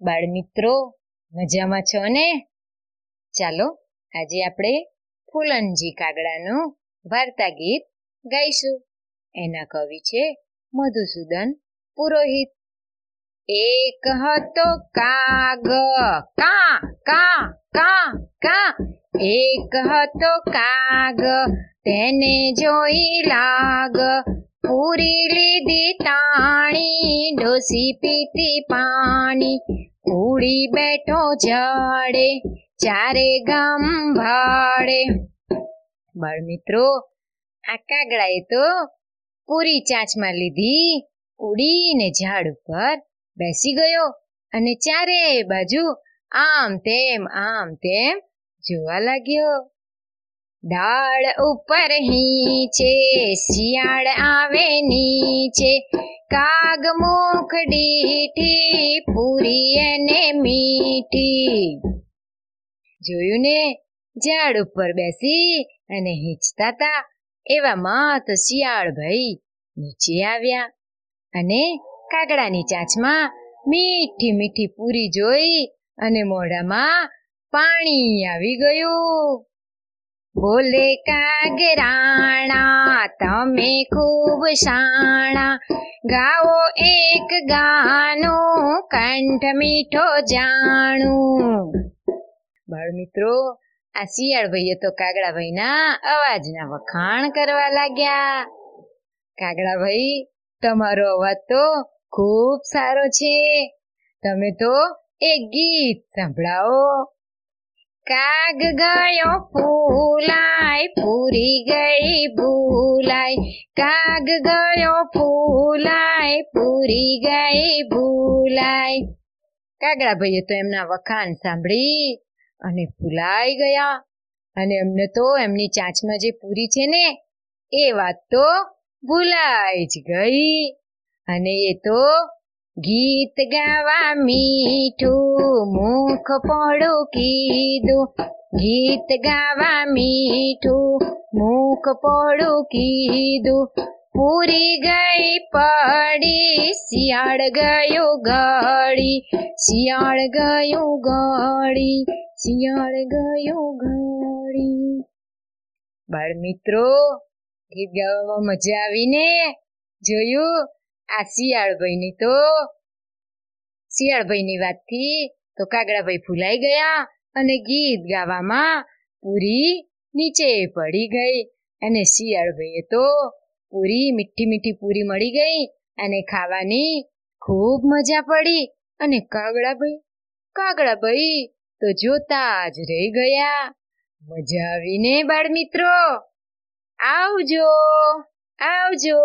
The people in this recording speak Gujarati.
બાળમિત્રો મજામાં છો ને? ચાલો, આજે આપણે ફૂલનજી કાગડાનું વાર્તા ગીત ગાઈશું. એના કવિ છે મધુસૂદન પુરોહિત. એક હતો કાગ, કા કા કા કા. એક હતો કાગ, તેને જોઈ લાગ પૂરી લીધી તાણી ડોસી પીતી પાણી. પૂરી બેઠો ઝાડે ચારે ગામ ભાડે. બાળમિત્રો આ કાગડાએ તો પૂરી ચાંચમાં લીધી, ઉડીને ઝાડ ઉપર બેસી ગયો અને ચારે બાજુ આમ તેમ આમ તેમ જોવા લાગ્યો. ડાળ ઉપર છે શિયાળ આવે નીચે. કાગ મુખ ડીઠી પૂરી અને મીઠી. જોયું ને? ઝાડ ઉપર બેસી અને હિંચતા હતા એવામાં તો શિયાળ ભાઈ નીચે આવ્યા અને કાગડાની ચાંચમાં મીઠી મીઠી પૂરી જોઈ અને મોઢામાં પાણી આવી ગયું. બોલે કાગરાણા તમે ખૂબ શાણા. ગાઓ એક ગાનું, કંઠ મીઠો જાણું. બાળ મિત્રો, આ શિયાળ ભાઈએ તો કાગડાભાઈના અવાજના વખાણ કરવા લાગ્યા. કાગડાભાઈ તમારો અવાજ તો ખૂબ સારો છે. તમે તો એક ગીત સંભળાવો કાગ ગયો ફૂલાય, પૂરી ગઈ ભૂલાય. કાગ ગયો ફૂલાય, પૂરી ગઈ ભૂલાય. કાગડા ભાઈએ તો એમના વખાણ સાંભળી અને ફૂલાઈ ગયા. અને એમને તો એમની ચાંચમાં જે પૂરી છે ને, એ વાત તો ભૂલાઈ જ ગઈ. અને એ તો ગીત ગાવા મીઠું, મુખ પડો કીધું. ગીત ગાવા મીઠું, મુખ પડો કીધું. પૂરી ગઈ પડી, શિયાળ ગયો ગળી શિયાળ ગયો ગળી શિયાળ ગયો ગળી બાળ મિત્રો, ગીત ગાવામાં મજા આવીને જોયું? આ શિયાળભાઈની તો શિયાળભાઈની વાતથી તો કાગડાભાઈ ફૂલાઈ ગયા અને ગીત ગાવામાં પૂરી નીચે પડી ગઈ અને શિયાળભાઈએ તો પૂરી મીઠી મીઠી પૂરી મળી ગઈ અને ખાવાની ખૂબ મજા પડી અને કાગડાભાઈ કાગડાભાઈ તો જોતા જ રહી ગયા. મજા આવીને બાળ મિત્રો આવજો આવજો.